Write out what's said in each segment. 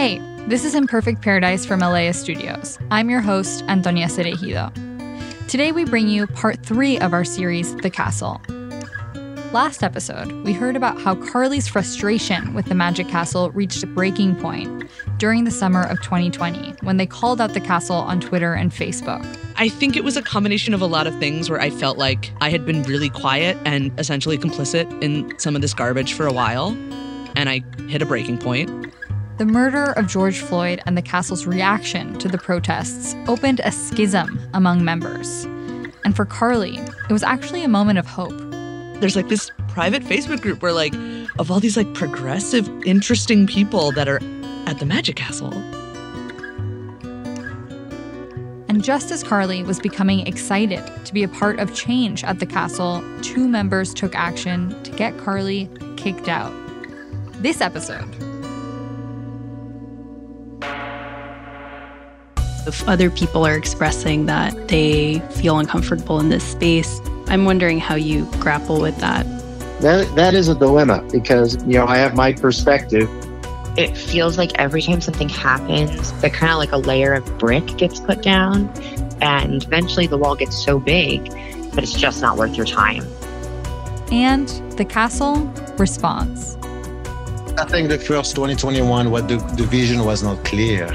Hey, this is Imperfect Paradise from LAist Studios. I'm your host, Antonia Cereijido. Today we bring you part three of our series, The Castle. Last episode, we heard about how Carly's frustration with the Magic Castle reached a breaking point during the summer of 2020 when they called out the castle on Twitter and Facebook. I think it was a combination of a lot of things where I felt like I had been really quiet and essentially complicit in some of this garbage for a while, and I hit a breaking point. The murder of George Floyd and the castle's reaction to the protests opened a schism among members. And for Carly, it was actually a moment of hope there's like this private Facebook group where like of all these like progressive, interesting people that are at the Magic Castle. And just as Carly was becoming excited to be a part of change at the castle, two members took action to get Carly kicked out. This episode. If other people are expressing that they feel uncomfortable in this space, I'm wondering how you grapple with that. That that is a dilemma because you know I have my perspective. It feels like every time something happens, that kind of like a layer of brick gets put down, and eventually the wall gets so big that it's just not worth your time. And the castle response. I think the first 2021, what the, the vision was not clear.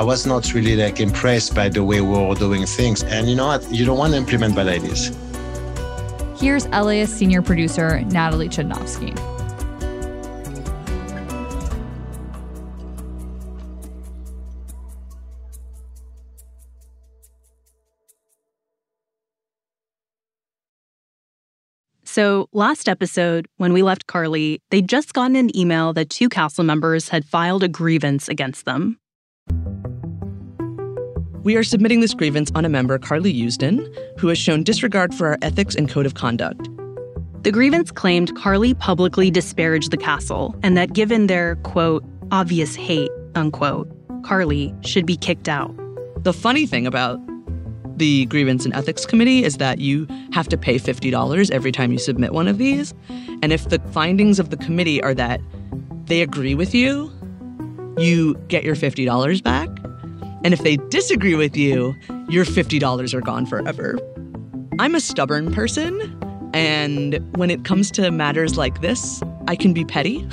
I was not really like impressed by the way we were doing things. And you know what? You don't want to implement bad ideas. Here's LAist senior producer Natalie Chudnovsky. So, last episode, when we left Carly, they'd just gotten an email that two council members had filed a grievance against them. We are submitting this grievance on a member, Carly Usdin, who has shown disregard for our ethics and code of conduct. The grievance claimed Carly publicly disparaged the castle and that given their, quote, obvious hate, unquote, Carly should be kicked out. The funny thing about the Grievance and Ethics Committee is that you have to pay $50 every time you submit one of these. And if the findings of the committee are that they agree with you, you get your $50 back. And if they disagree with you, your $50 are gone forever. I'm a stubborn person, and when it comes to matters like this, I can be petty.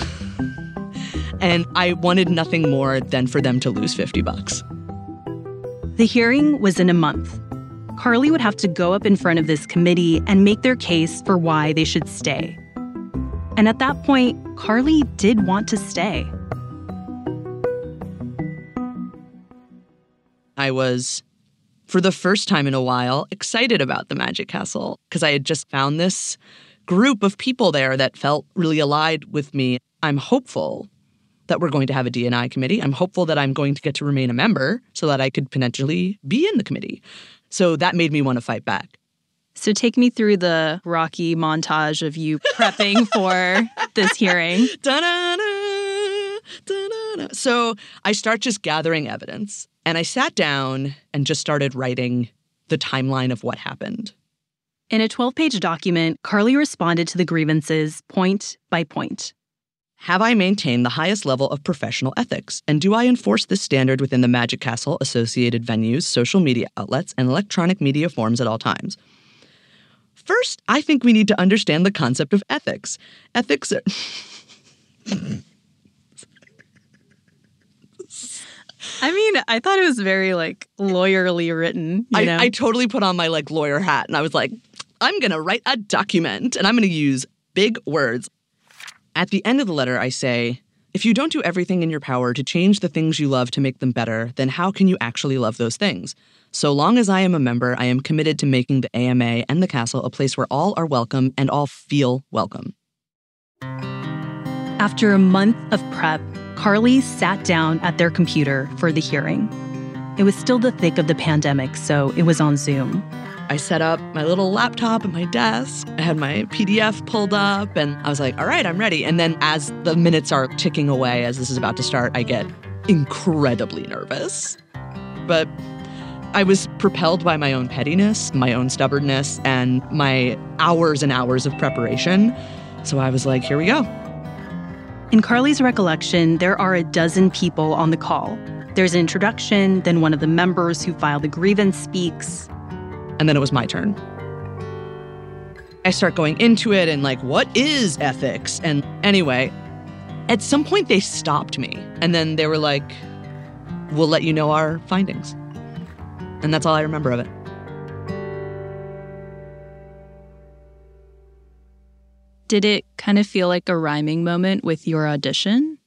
and I wanted nothing more than for them to lose 50 bucks. The hearing was in a month. Carly would have to go up in front of this committee and make their case for why they should stay. And at that point, Carly did want to stay. I was, for the first time in a while, excited about the Magic Castle because I had just found this group of people there that felt really allied with me. I'm hopeful that we're going to have a D&I committee. I'm hopeful that I'm going to get to remain a member so that I could potentially be in the committee. So that made me want to fight back. So take me through the rocky montage of you prepping for this hearing. Da-da-da, da-da-da. So I start just gathering evidence. And I sat down and just started writing the timeline of what happened. In a 12 page document, Carly responded to the grievances point by point. Have I maintained the highest level of professional ethics? And do I enforce this standard within the Magic Castle associated venues, social media outlets, and electronic media forms at all times? First, I think we need to understand the concept of ethics. Ethics are. I mean, I thought it was very like lawyerly written. You know? I, I totally put on my like lawyer hat and I was like, I'm gonna write a document and I'm gonna use big words. At the end of the letter, I say, if you don't do everything in your power to change the things you love to make them better, then how can you actually love those things? So long as I am a member, I am committed to making the AMA and the castle a place where all are welcome and all feel welcome. After a month of prep, Carly sat down at their computer for the hearing. It was still the thick of the pandemic, so it was on Zoom. I set up my little laptop at my desk. I had my PDF pulled up and I was like, all right, I'm ready. And then as the minutes are ticking away, as this is about to start, I get incredibly nervous. But I was propelled by my own pettiness, my own stubbornness, and my hours and hours of preparation. So I was like, here we go. In Carly's recollection, there are a dozen people on the call. There's an introduction, then one of the members who filed the grievance speaks. And then it was my turn. I start going into it and like, what is ethics? And anyway, at some point they stopped me and then they were like, we'll let you know our findings. And that's all I remember of it. Did it kind of feel like a rhyming moment with your audition?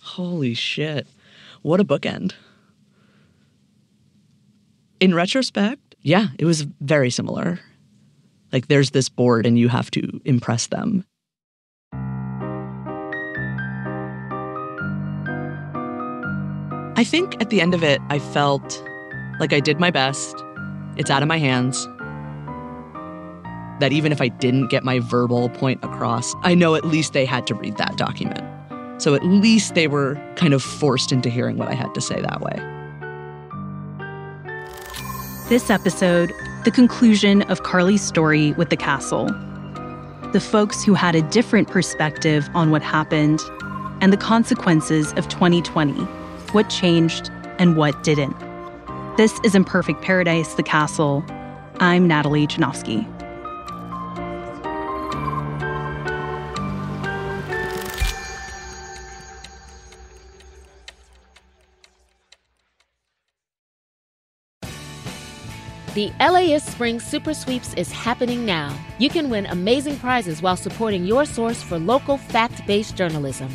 Holy shit. What a bookend. In retrospect, yeah, it was very similar. Like there's this board and you have to impress them. I think at the end of it, I felt like I did my best. It's out of my hands. That even if I didn't get my verbal point across, I know at least they had to read that document. So at least they were kind of forced into hearing what I had to say that way. This episode, the conclusion of Carly's story with the castle. The folks who had a different perspective on what happened, and the consequences of 2020 what changed and what didn't. This is Imperfect Paradise, The Castle. I'm Natalie Chudnovsky. The LAist Spring Super Sweeps is happening now. You can win amazing prizes while supporting your source for local fact based journalism.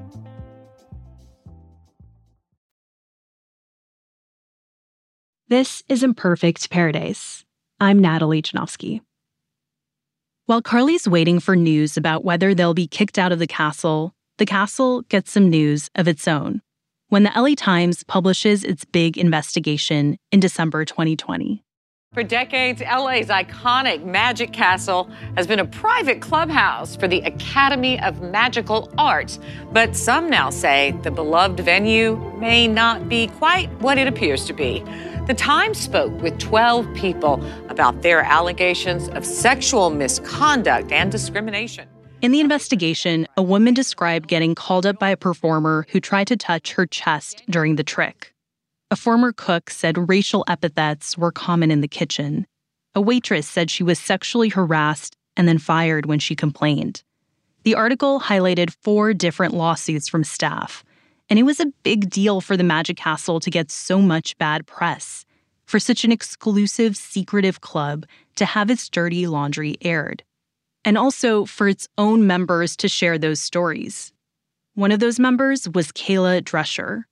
This is Imperfect Paradise. I'm Natalie Chudnovsky. While Carly's waiting for news about whether they'll be kicked out of the castle, the castle gets some news of its own when the LA Times publishes its big investigation in December 2020. For decades, LA's iconic Magic Castle has been a private clubhouse for the Academy of Magical Arts. But some now say the beloved venue may not be quite what it appears to be. The Times spoke with 12 people about their allegations of sexual misconduct and discrimination. In the investigation, a woman described getting called up by a performer who tried to touch her chest during the trick. A former cook said racial epithets were common in the kitchen. A waitress said she was sexually harassed and then fired when she complained. The article highlighted four different lawsuits from staff, and it was a big deal for the Magic Castle to get so much bad press, for such an exclusive, secretive club to have its dirty laundry aired, and also for its own members to share those stories. One of those members was Kayla Drescher,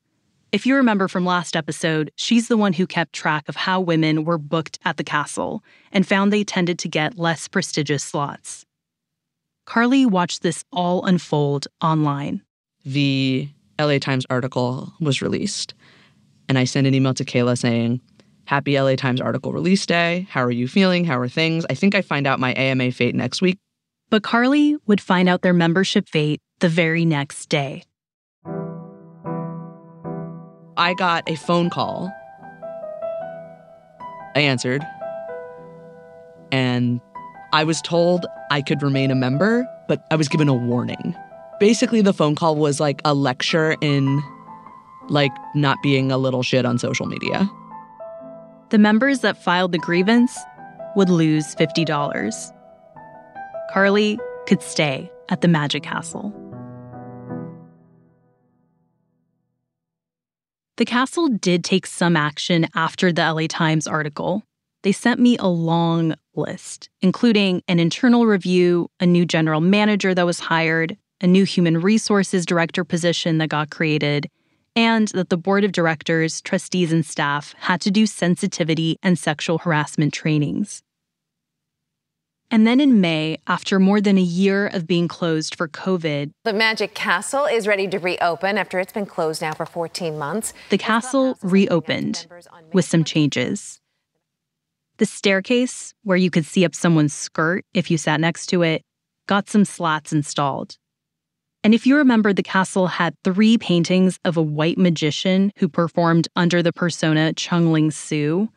if you remember from last episode, she's the one who kept track of how women were booked at the castle and found they tended to get less prestigious slots. Carly watched this all unfold online. The LA Times article was released, and I sent an email to Kayla saying, Happy LA Times article release day. How are you feeling? How are things? I think I find out my AMA fate next week. But Carly would find out their membership fate the very next day. I got a phone call. I answered. and I was told I could remain a member, but I was given a warning. Basically, the phone call was like a lecture in like not being a little shit on social media. The members that filed the grievance would lose $50. Carly could stay at the Magic Castle. The castle did take some action after the LA Times article. They sent me a long list, including an internal review, a new general manager that was hired, a new human resources director position that got created, and that the board of directors, trustees, and staff had to do sensitivity and sexual harassment trainings. And then in May, after more than a year of being closed for COVID, the Magic Castle is ready to reopen after it's been closed now for 14 months. The castle reopened with some changes. The staircase, where you could see up someone's skirt if you sat next to it, got some slats installed. And if you remember, the castle had three paintings of a white magician who performed under the persona Chung Ling Soo.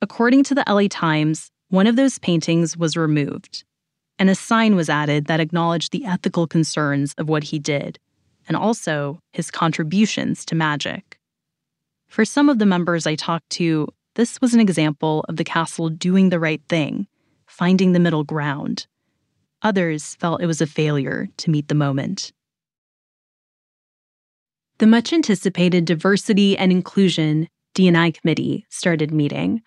According to the LA Times, one of those paintings was removed, and a sign was added that acknowledged the ethical concerns of what he did, and also his contributions to magic. For some of the members I talked to, this was an example of the castle doing the right thing, finding the middle ground. Others felt it was a failure to meet the moment. The much anticipated Diversity and Inclusion D&I committee started meeting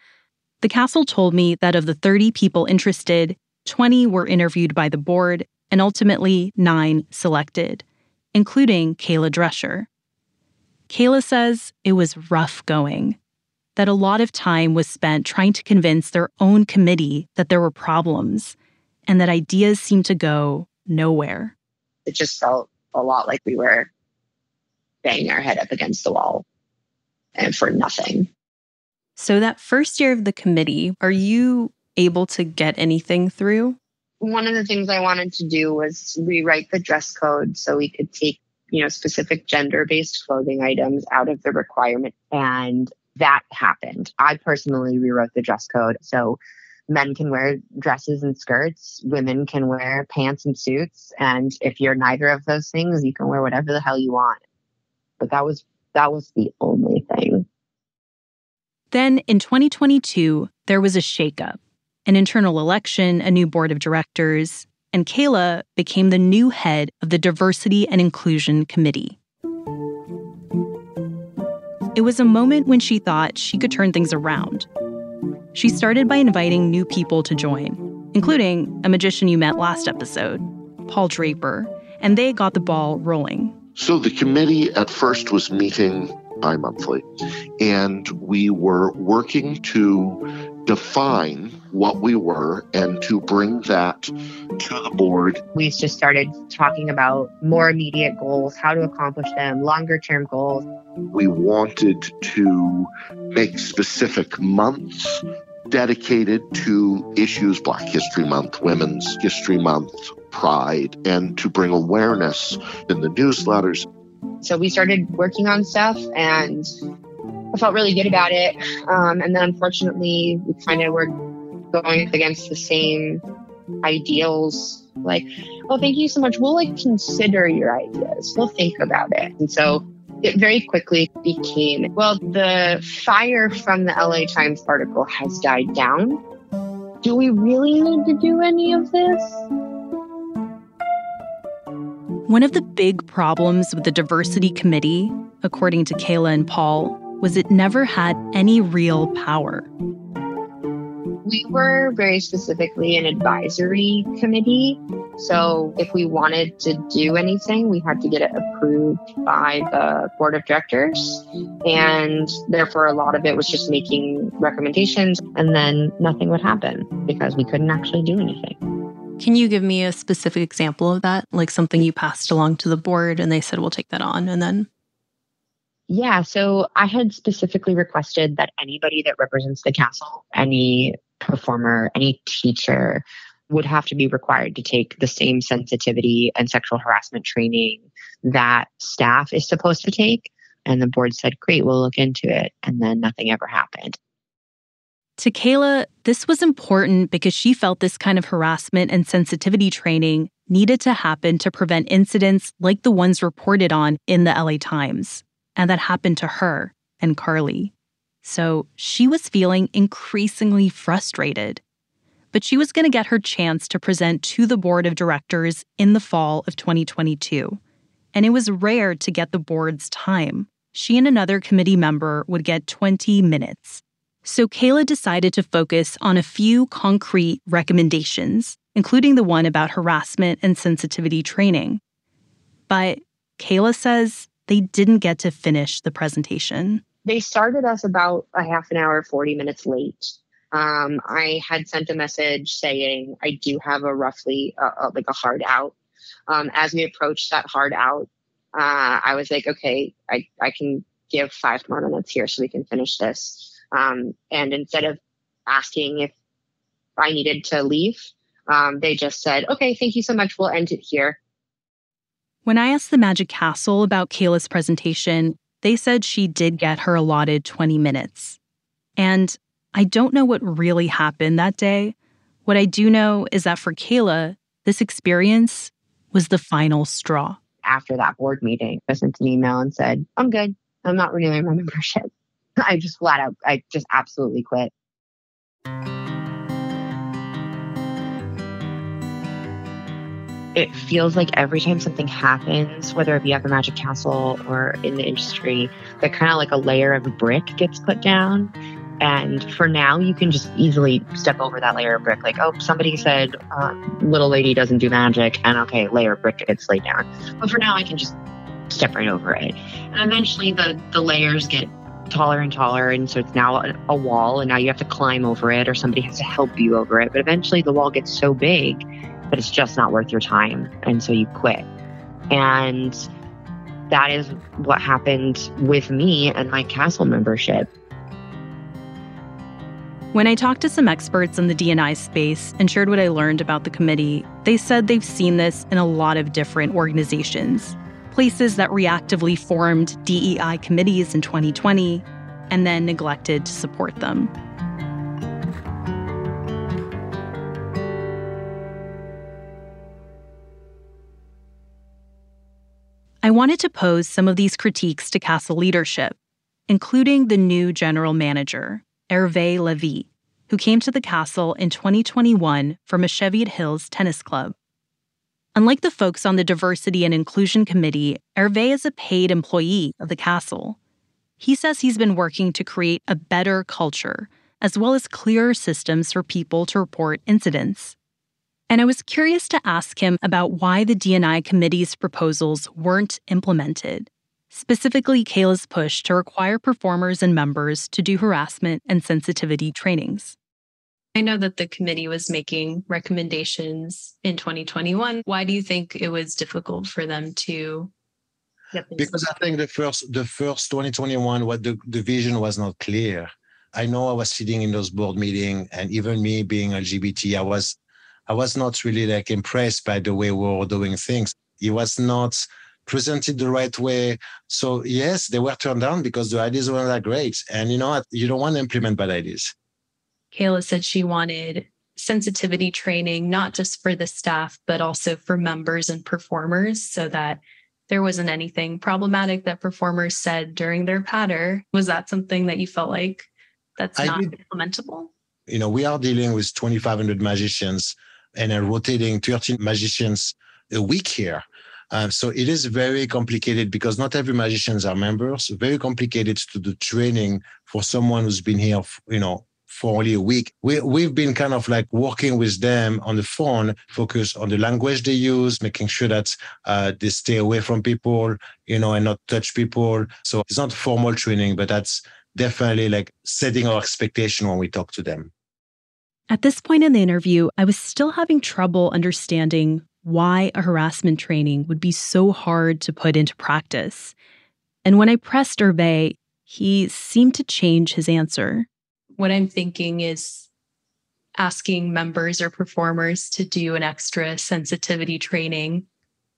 the castle told me that of the 30 people interested, 20 were interviewed by the board and ultimately nine selected, including Kayla Drescher. Kayla says it was rough going, that a lot of time was spent trying to convince their own committee that there were problems and that ideas seemed to go nowhere. It just felt a lot like we were banging our head up against the wall and for nothing. So, that first year of the committee, are you able to get anything through? One of the things I wanted to do was rewrite the dress code so we could take, you know, specific gender based clothing items out of the requirement. And that happened. I personally rewrote the dress code. So, men can wear dresses and skirts, women can wear pants and suits. And if you're neither of those things, you can wear whatever the hell you want. But that was that was the only thing. Then in 2022, there was a shakeup an internal election, a new board of directors, and Kayla became the new head of the Diversity and Inclusion Committee. It was a moment when she thought she could turn things around. She started by inviting new people to join, including a magician you met last episode, Paul Draper, and they got the ball rolling. So the committee at first was meeting bi monthly. And we were working to define what we were and to bring that to the board. We just started talking about more immediate goals, how to accomplish them, longer term goals. We wanted to make specific months dedicated to issues Black History Month, Women's History Month, Pride, and to bring awareness in the newsletters so we started working on stuff and I felt really good about it. Um, and then unfortunately, we kind of were going against the same ideals like, oh, thank you so much. We'll like consider your ideas, we'll think about it. And so it very quickly became well, the fire from the LA Times article has died down. Do we really need to do any of this? One of the big problems with the diversity committee, according to Kayla and Paul, was it never had any real power. We were very specifically an advisory committee. So if we wanted to do anything, we had to get it approved by the board of directors. And therefore, a lot of it was just making recommendations, and then nothing would happen because we couldn't actually do anything. Can you give me a specific example of that? Like something you passed along to the board and they said, we'll take that on. And then. Yeah. So I had specifically requested that anybody that represents the castle, any performer, any teacher, would have to be required to take the same sensitivity and sexual harassment training that staff is supposed to take. And the board said, great, we'll look into it. And then nothing ever happened. To Kayla, this was important because she felt this kind of harassment and sensitivity training needed to happen to prevent incidents like the ones reported on in the LA Times, and that happened to her and Carly. So she was feeling increasingly frustrated. But she was going to get her chance to present to the board of directors in the fall of 2022. And it was rare to get the board's time. She and another committee member would get 20 minutes. So Kayla decided to focus on a few concrete recommendations, including the one about harassment and sensitivity training. But Kayla says they didn't get to finish the presentation. They started us about a half an hour, 40 minutes late. Um, I had sent a message saying I do have a roughly uh, uh, like a hard out. Um, as we approached that hard out, uh, I was like, okay, I, I can give five more minutes here so we can finish this. Um, and instead of asking if I needed to leave, um, they just said, okay, thank you so much. We'll end it here. When I asked the Magic Castle about Kayla's presentation, they said she did get her allotted 20 minutes. And I don't know what really happened that day. What I do know is that for Kayla, this experience was the final straw. After that board meeting, I sent an email and said, I'm good. I'm not renewing my membership. I just flat out, I just absolutely quit. It feels like every time something happens, whether it be at the Magic Castle or in the industry, that kind of like a layer of brick gets put down. And for now, you can just easily step over that layer of brick. Like, oh, somebody said uh, little lady doesn't do magic, and okay, layer of brick gets laid down. But for now, I can just step right over it. And eventually, the the layers get taller and taller. And so it's now a, wall, and now you have to climb over it, or somebody has to help you over it. But eventually, the wall gets so big that it's just not worth your time. And so you quit. And that is what happened with me and my castle membership. When I talked to some experts in the DNI space and shared what I learned about the committee, they said they've seen this in a lot of different organizations places that reactively formed DEI committees in 2020 and then neglected to support them. I wanted to pose some of these critiques to Castle leadership, including the new general manager, Hervé Levy, who came to the castle in 2021 from a Cheviot Hills tennis club. Unlike the folks on the Diversity and Inclusion Committee, Hervé is a paid employee of the castle. He says he's been working to create a better culture, as well as clearer systems for people to report incidents. And I was curious to ask him about why the DNI committee's proposals weren't implemented, specifically Kayla's push to require performers and members to do harassment and sensitivity trainings. I know that the committee was making recommendations in 2021. Why do you think it was difficult for them to because I think the first the first 2021 what the, the vision was not clear. I know I was sitting in those board meetings and even me being LGBT, I was I was not really like impressed by the way we were doing things. It was not presented the right way. So yes, they were turned down because the ideas weren't that great. And you know what? You don't want to implement bad ideas. Kayla said she wanted sensitivity training, not just for the staff, but also for members and performers so that there wasn't anything problematic that performers said during their patter. Was that something that you felt like that's I not did, implementable? You know, we are dealing with 2,500 magicians and are rotating 13 magicians a week here. Uh, so it is very complicated because not every magicians are members. Very complicated to do training for someone who's been here, you know, for only a week. We, we've been kind of like working with them on the phone, focus on the language they use, making sure that uh, they stay away from people, you know, and not touch people. So it's not formal training, but that's definitely like setting our expectation when we talk to them. At this point in the interview, I was still having trouble understanding why a harassment training would be so hard to put into practice. And when I pressed Hervé, he seemed to change his answer what I'm thinking is asking members or performers to do an extra sensitivity training,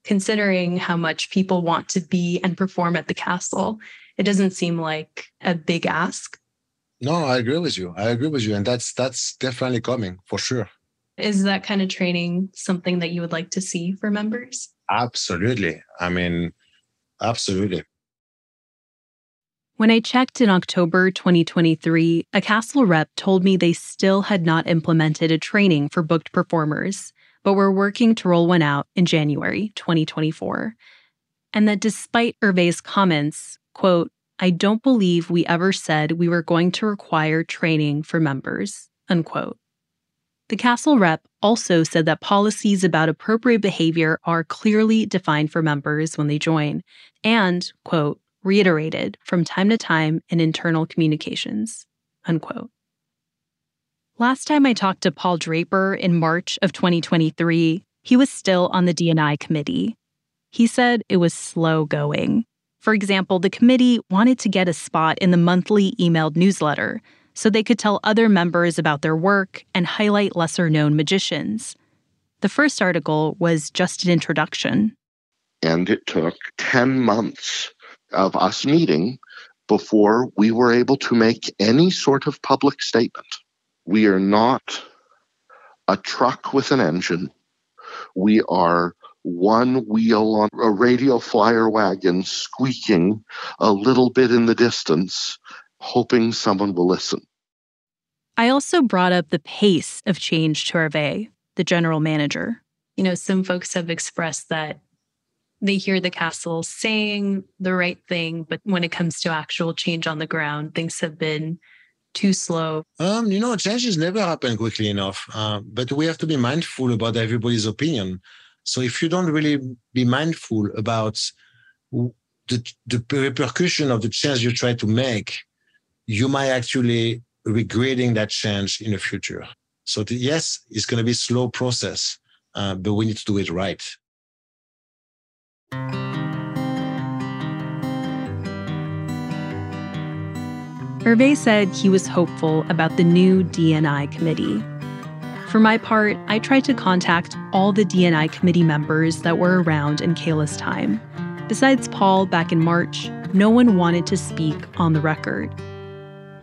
considering how much people want to be and perform at the castle. It doesn't seem like a big ask. No, I agree with you. I agree with you. And that's that's definitely coming for sure. Is that kind of training something that you would like to see for members? Absolutely. I mean, absolutely. When I checked in October 2023, a castle rep told me they still had not implemented a training for booked performers, but were working to roll one out in January 2024. And that despite Hervé's comments, quote, I don't believe we ever said we were going to require training for members, unquote. The castle rep also said that policies about appropriate behavior are clearly defined for members when they join, and, quote, reiterated from time to time in internal communications, unquote. Last time I talked to Paul Draper in March of 2023, he was still on the DNI committee. He said it was slow going. For example, the committee wanted to get a spot in the monthly emailed newsletter so they could tell other members about their work and highlight lesser known magicians. The first article was just an introduction. And it took 10 months of us meeting before we were able to make any sort of public statement. We are not a truck with an engine. We are one wheel on a radio flyer wagon squeaking a little bit in the distance, hoping someone will listen. I also brought up the pace of change to Hervé, the general manager. You know, some folks have expressed that they hear the castle saying the right thing, but when it comes to actual change on the ground, things have been too slow? Um, you know, changes never happen quickly enough. Uh, but we have to be mindful about everybody's opinion. So if you don't really be mindful about the, the repercussion of the change you try to make, you might actually regretting that change in the future. So the, yes, it's going to be a slow process, uh, but we need to do it right. Hervé said he was hopeful about the new DNI committee for my part, I tried to contact all the DNI committee members that were around in Kayla's time. Besides Paul back in March, no one wanted to speak on the record.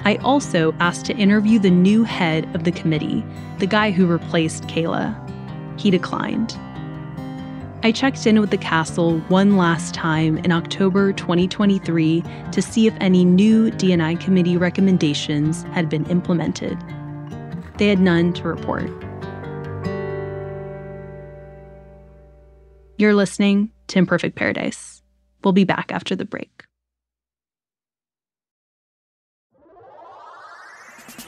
I also asked to interview the new head of the committee, the guy who replaced Kayla. He declined. I checked in with the castle one last time in October 2023 to see if any new DNI committee recommendations had been implemented they had none to report. You're listening to Imperfect Paradise. We'll be back after the break.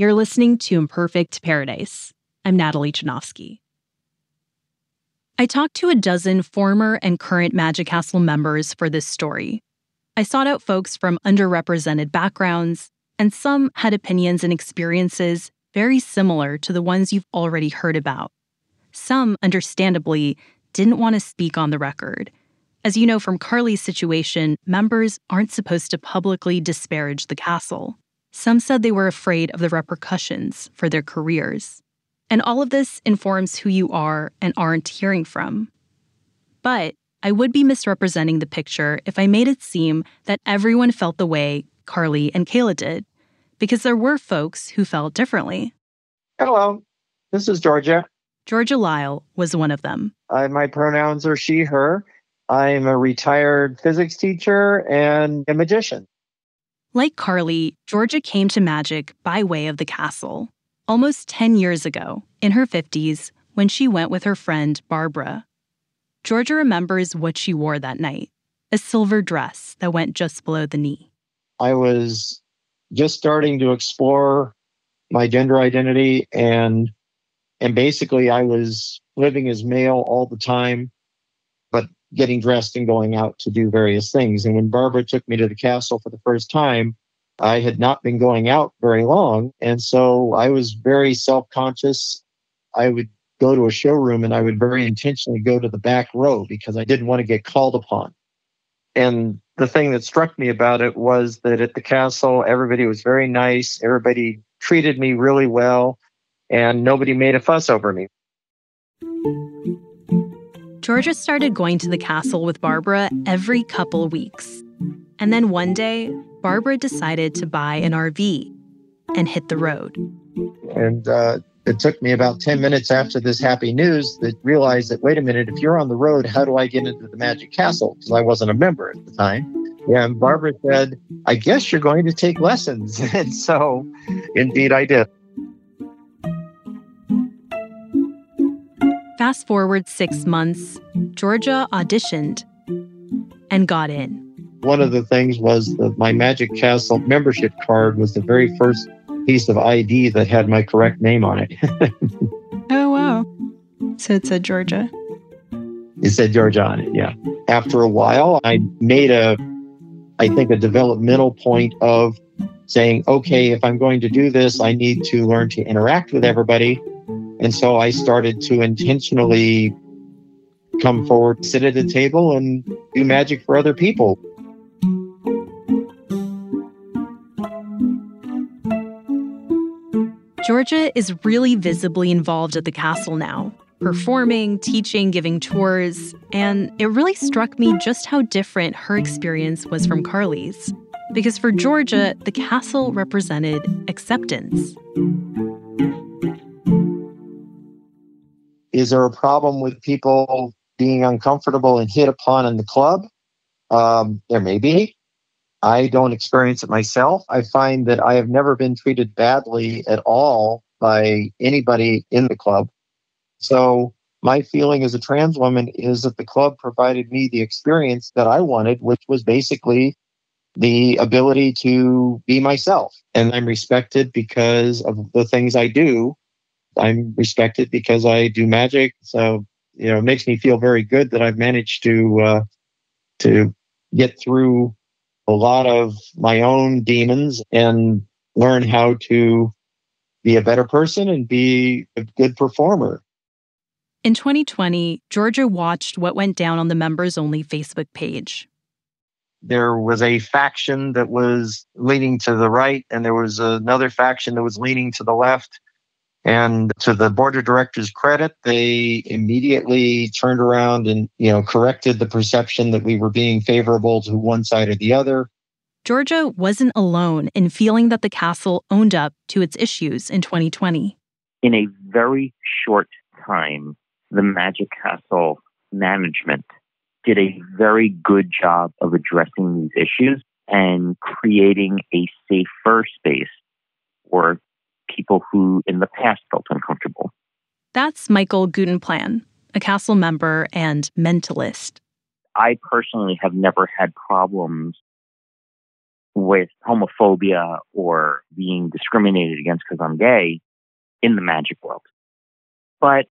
You're listening to Imperfect Paradise. I'm Natalie Chudnovsky. I talked to a dozen former and current Magic Castle members for this story. I sought out folks from underrepresented backgrounds, and some had opinions and experiences very similar to the ones you've already heard about. Some, understandably, didn't want to speak on the record. As you know from Carly's situation, members aren't supposed to publicly disparage the castle. Some said they were afraid of the repercussions for their careers. And all of this informs who you are and aren't hearing from. But I would be misrepresenting the picture if I made it seem that everyone felt the way Carly and Kayla did, because there were folks who felt differently. Hello, this is Georgia. Georgia Lyle was one of them. Uh, my pronouns are she, her. I'm a retired physics teacher and a magician. Like Carly, Georgia came to magic by way of the castle. almost 10 years ago, in her 50s, when she went with her friend Barbara. Georgia remembers what she wore that night a silver dress that went just below the knee. I was just starting to explore my gender identity and and basically I was living as male all the time getting dressed and going out to do various things and when Barbara took me to the castle for the first time I had not been going out very long and so I was very self-conscious I would go to a showroom and I would very intentionally go to the back row because I didn't want to get called upon and the thing that struck me about it was that at the castle, everybody was very nice. Everybody treated me really well, and nobody made a fuss over me. Georgia started going to the castle with Barbara every couple weeks. And then one day, Barbara decided to buy an RV and hit the road. And uh, it took me about 10 minutes after this happy news that realized that, wait a minute, if you're on the road, how do I get into the Magic Castle? Because I wasn't a member at the time. And Barbara said, I guess you're going to take lessons. and so, indeed, I did. Fast forward six months, Georgia auditioned and got in. One of the things was that my Magic Castle membership card was the very first piece of ID that had my correct name on it. oh, wow. So it said Georgia. It said Georgia on it, yeah. After a while, I made a, I think, a developmental point of saying, okay, if I'm going to do this, I need to learn to interact with everybody. And so I started to intentionally come forward, sit at a table, and do magic for other people. Georgia is really visibly involved at the castle now, performing, teaching, giving tours, and it really struck me just how different her experience was from Carly's. Because for Georgia, the castle represented acceptance. Is there a problem with people being uncomfortable and hit upon in the club? Um, there may be. I don't experience it myself. I find that I have never been treated badly at all by anybody in the club. So my feeling as a trans woman is that the club provided me the experience that I wanted, which was basically the ability to be myself. And I'm respected because of the things I do. I'm respected because I do magic. So, you know, it makes me feel very good that I've managed to, uh, to get through a lot of my own demons and learn how to be a better person and be a good performer. In 2020, Georgia watched what went down on the members only Facebook page. There was a faction that was leaning to the right, and there was another faction that was leaning to the left. And to the board of directors' credit, they immediately turned around and, you know, corrected the perception that we were being favorable to one side or the other. Georgia wasn't alone in feeling that the castle owned up to its issues in 2020. In a very short time, the Magic Castle management did a very good job of addressing these issues and creating a safer space for people who in the past felt uncomfortable. That's Michael Gutenplan, a castle member and mentalist. I personally have never had problems with homophobia or being discriminated against because I'm gay in the magic world. But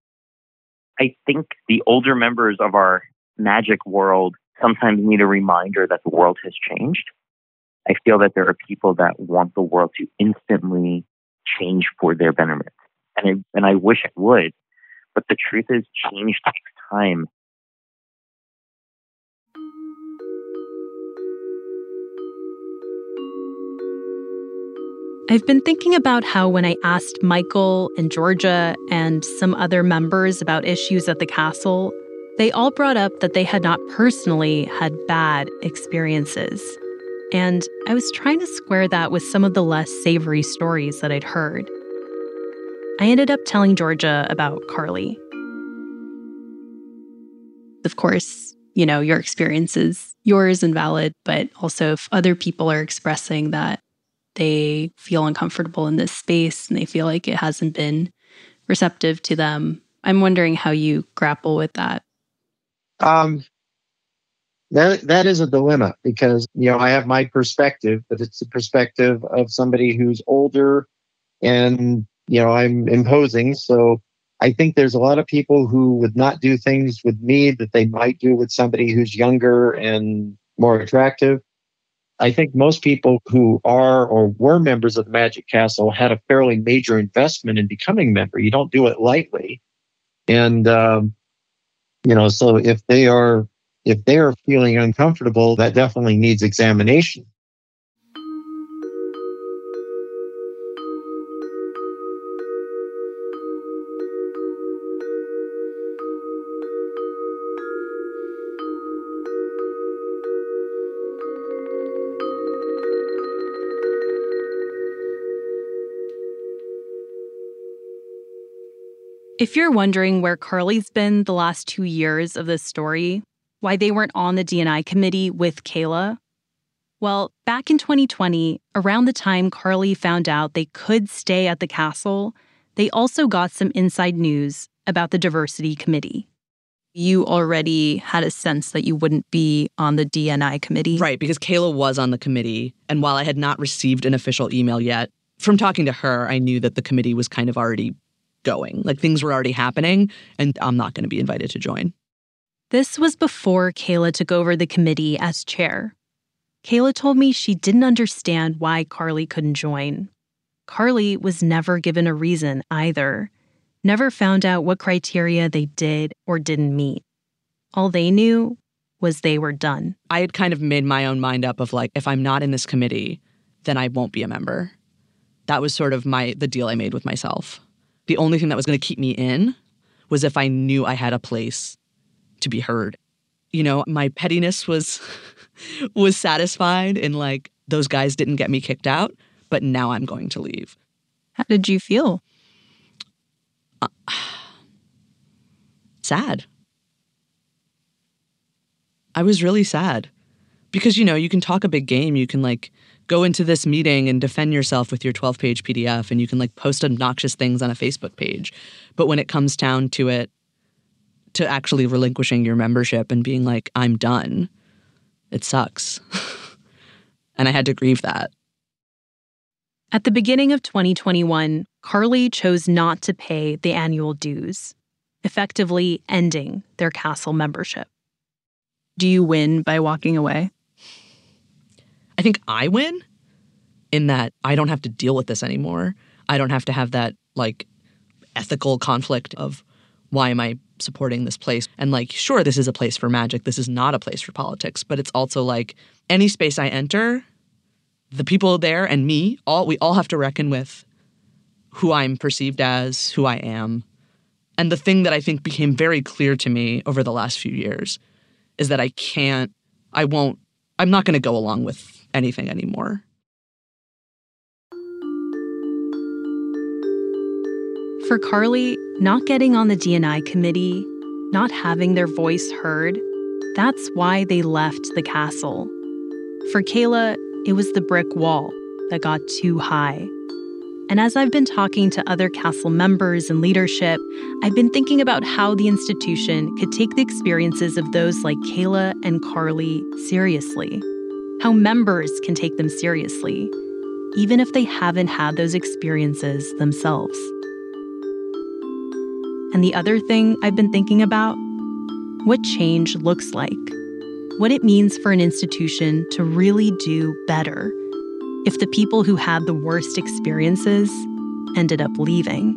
I think the older members of our magic world sometimes need a reminder that the world has changed. I feel that there are people that want the world to instantly change for their betterment. And I, and I wish it would. But the truth is, change takes time. I've been thinking about how when I asked Michael and Georgia and some other members about issues at the castle, they all brought up that they had not personally had bad experiences. And I was trying to square that with some of the less savory stories that I'd heard. I ended up telling Georgia about Carly. Of course, you know, your experience is yours and valid, but also if other people are expressing that they feel uncomfortable in this space and they feel like it hasn't been receptive to them. I'm wondering how you grapple with that. Um, that that is a dilemma because you know I have my perspective, but it's the perspective of somebody who's older, and you know I'm imposing. So I think there's a lot of people who would not do things with me that they might do with somebody who's younger and more attractive. I think most people who are or were members of the Magic Castle had a fairly major investment in becoming member. You don't do it lightly, and um, you know, so if they are if they are feeling uncomfortable, that definitely needs examination. If you're wondering where Carly's been the last two years of this story, why they weren't on the DNI committee with Kayla, well, back in 2020, around the time Carly found out they could stay at the castle, they also got some inside news about the diversity committee. You already had a sense that you wouldn't be on the DNI committee. Right, because Kayla was on the committee. And while I had not received an official email yet, from talking to her, I knew that the committee was kind of already going. Like things were already happening, and I'm not going to be invited to join. This was before Kayla took over the committee as chair. Kayla told me she didn't understand why Carly couldn't join. Carly was never given a reason either, never found out what criteria they did or didn't meet. All they knew was they were done. I had kind of made my own mind up of like, if I'm not in this committee, then I won't be a member. That was sort of my the deal I made with myself the only thing that was going to keep me in was if I knew I had a place to be heard. You know, my pettiness was was satisfied in like those guys didn't get me kicked out, but now I'm going to leave. How did you feel? Uh, sad. I was really sad because you know, you can talk a big game, you can like go into this meeting and defend yourself with your 12 page PDF and you can like post obnoxious things on a Facebook page. But when it comes down to it, to actually relinquishing your membership and being like, I'm done, it sucks. and I had to grieve that. At the beginning of 2021, Carly chose not to pay the annual dues, effectively ending their castle membership. Do you win by walking away? I think I win in that I don't have to deal with this anymore. I don't have to have that like ethical conflict of why am I supporting this place? And like, sure, this is a place for magic. This is not a place for politics. But it's also like any space I enter, the people there and me, all we all have to reckon with who I'm perceived as, who I am. And the thing that I think became very clear to me over the last few years is that I can't, I won't, I'm not going to go along with anything anymore. For Carly, not getting on the DNI committee, not having their voice heard, that's why they left the castle. For Kayla, it was the brick wall that got too high. And as I've been talking to other castle members and leadership, I've been thinking about how the institution could take the experiences of those like Kayla and Carly seriously how members can take them seriously, even if they haven't had those experiences themselves. And the other thing I've been thinking about what change looks like, what it means for an institution to really do better if the people who had the worst experiences ended up leaving.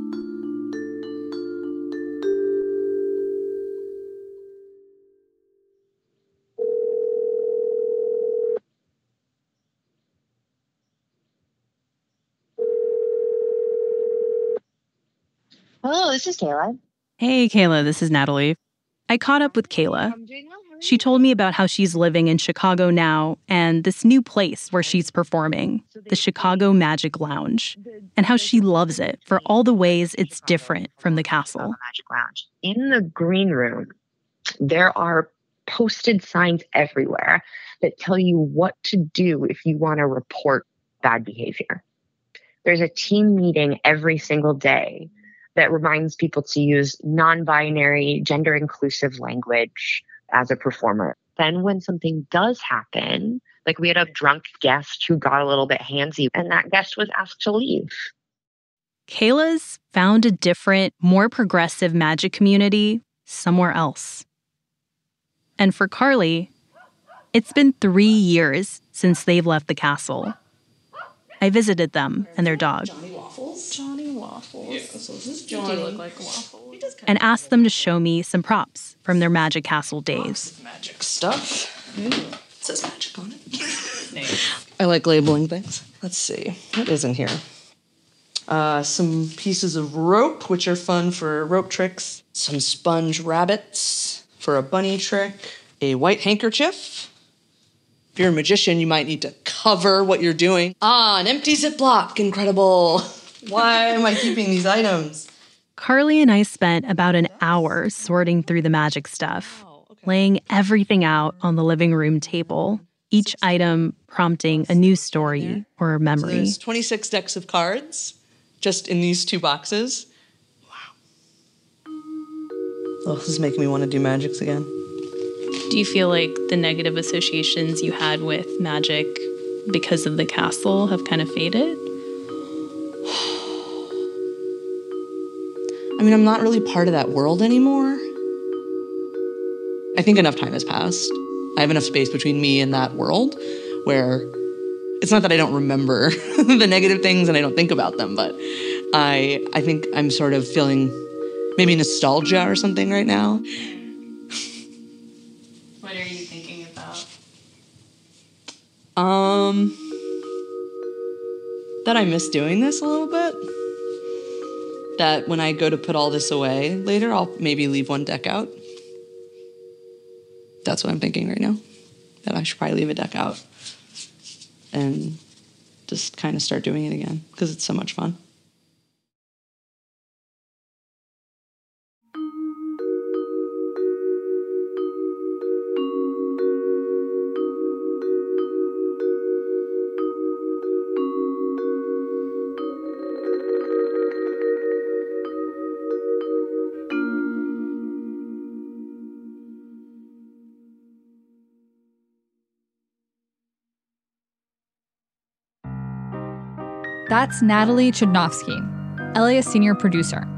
Hello, this is Kayla. Hey, Kayla, this is Natalie. I caught up with Kayla. She told me about how she's living in Chicago now and this new place where she's performing, the Chicago Magic Lounge, and how she loves it for all the ways it's different from the castle. Magic Lounge. In the green room, there are posted signs everywhere that tell you what to do if you want to report bad behavior. There's a team meeting every single day that reminds people to use non binary, gender inclusive language as a performer. Then, when something does happen, like we had a drunk guest who got a little bit handsy, and that guest was asked to leave. Kayla's found a different, more progressive magic community somewhere else. And for Carly, it's been three years since they've left the castle. I visited them and their dog. Johnny Waffles. Johnny Waffles. Yeah, so this is Johnny. look like waffle. And asked them to show me some props from their magic castle days. Magic stuff. Ooh, it says magic on it. I like labeling things. Let's see. What is in here? Uh, some pieces of rope, which are fun for rope tricks. Some sponge rabbits for a bunny trick. A white handkerchief if you're a magician, you might need to cover what you're doing. Ah, an empty Ziploc. Incredible. Why am I keeping these items? Carly and I spent about an hour sorting through the magic stuff, laying everything out on the living room table, each item prompting a new story or So memory. there's 26 decks of cards just in these two boxes. Wow. Oh, this is making me want to do magics again. Do you feel like the negative associations you had with magic because of the castle have kind of faded? I mean, I'm not really part of that world anymore. I think enough time has passed. I have enough space between me and that world where it's not that I don't remember the negative things and I don't think about them, but I I think I'm sort of feeling maybe nostalgia or something right now. What are you thinking about? Um that I miss doing this a little bit. That when I go to put all this away later, I'll maybe leave one deck out. That's what I'm thinking right now. That I should probably leave a deck out and just kind of start doing it again because it's so much fun. That's Natalie Chudnovsky, LAist senior producer.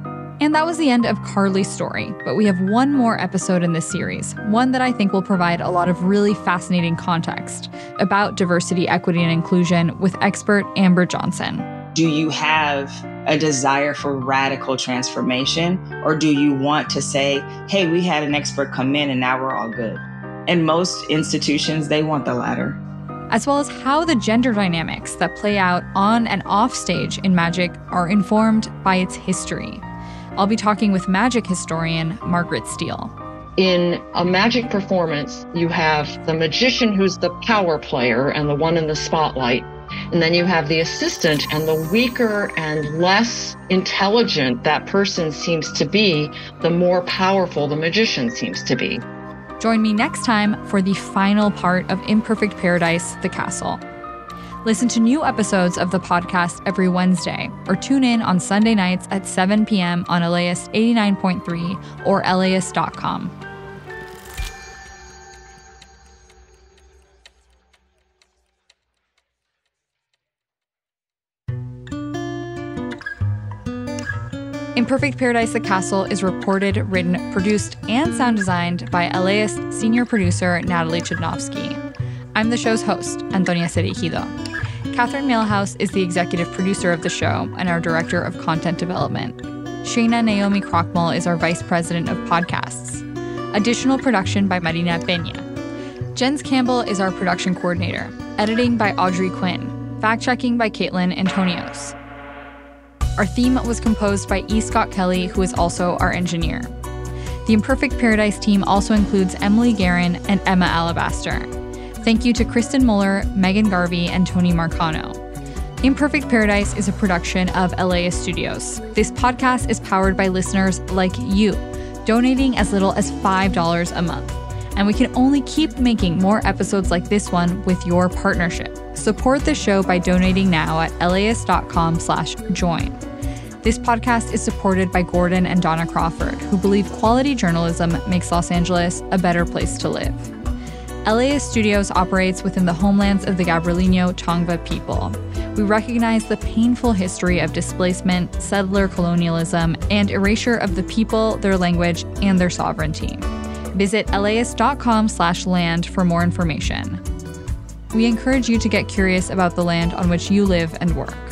And that was the end of Carly's story, but we have one more episode in this series, one that I think will provide a lot of really fascinating context about diversity, equity, and inclusion with expert Amber Johnson. Do you have a desire for radical transformation, or do you want to say, hey, we had an expert come in and now we're all good? In most institutions, they want the latter. As well as how the gender dynamics that play out on and off stage in magic are informed by its history. I'll be talking with magic historian Margaret Steele. In a magic performance, you have the magician who's the power player and the one in the spotlight. And then you have the assistant, and the weaker and less intelligent that person seems to be, the more powerful the magician seems to be. Join me next time for the final part of Imperfect Paradise The Castle. Listen to new episodes of the podcast every Wednesday or tune in on Sunday nights at 7 p.m. on LAist 89.3 or LAist.com. Imperfect Paradise the Castle is reported, written, produced, and sound designed by LAist senior producer Natalie Chudnovsky. I'm the show's host, Antonia Cereijido. Catherine Mailhouse is the executive producer of the show and our director of content development. Shayna Naomi Krochmal is our vice president of podcasts. Additional production by Marina Peña. Jens Campbell is our production coordinator. Editing by Audrey Quinn. Fact checking by Caitlin Antonios. Our theme was composed by E. Scott Kelly, who is also our engineer. The Imperfect Paradise team also includes Emily Guerin and Emma Alabaster. Thank you to Kristen Muller, Megan Garvey, and Tony Marcano. Imperfect Paradise is a production of LAist Studios. This podcast is powered by listeners like you, donating as little as $5 a month. And we can only keep making more episodes like this one with your partnership. Support the show by donating now at laist.com slash join. This podcast is supported by Gordon and Dona Crawford, who believe quality journalism makes Los Angeles a better place to live. LAist Studios operates within the homelands of the Gabrielino Tongva people. We recognize the painful history of displacement, settler colonialism, and erasure of the people, their language, and their sovereignty. Visit laist.com slash land for more information. We encourage you to get curious about the land on which you live and work.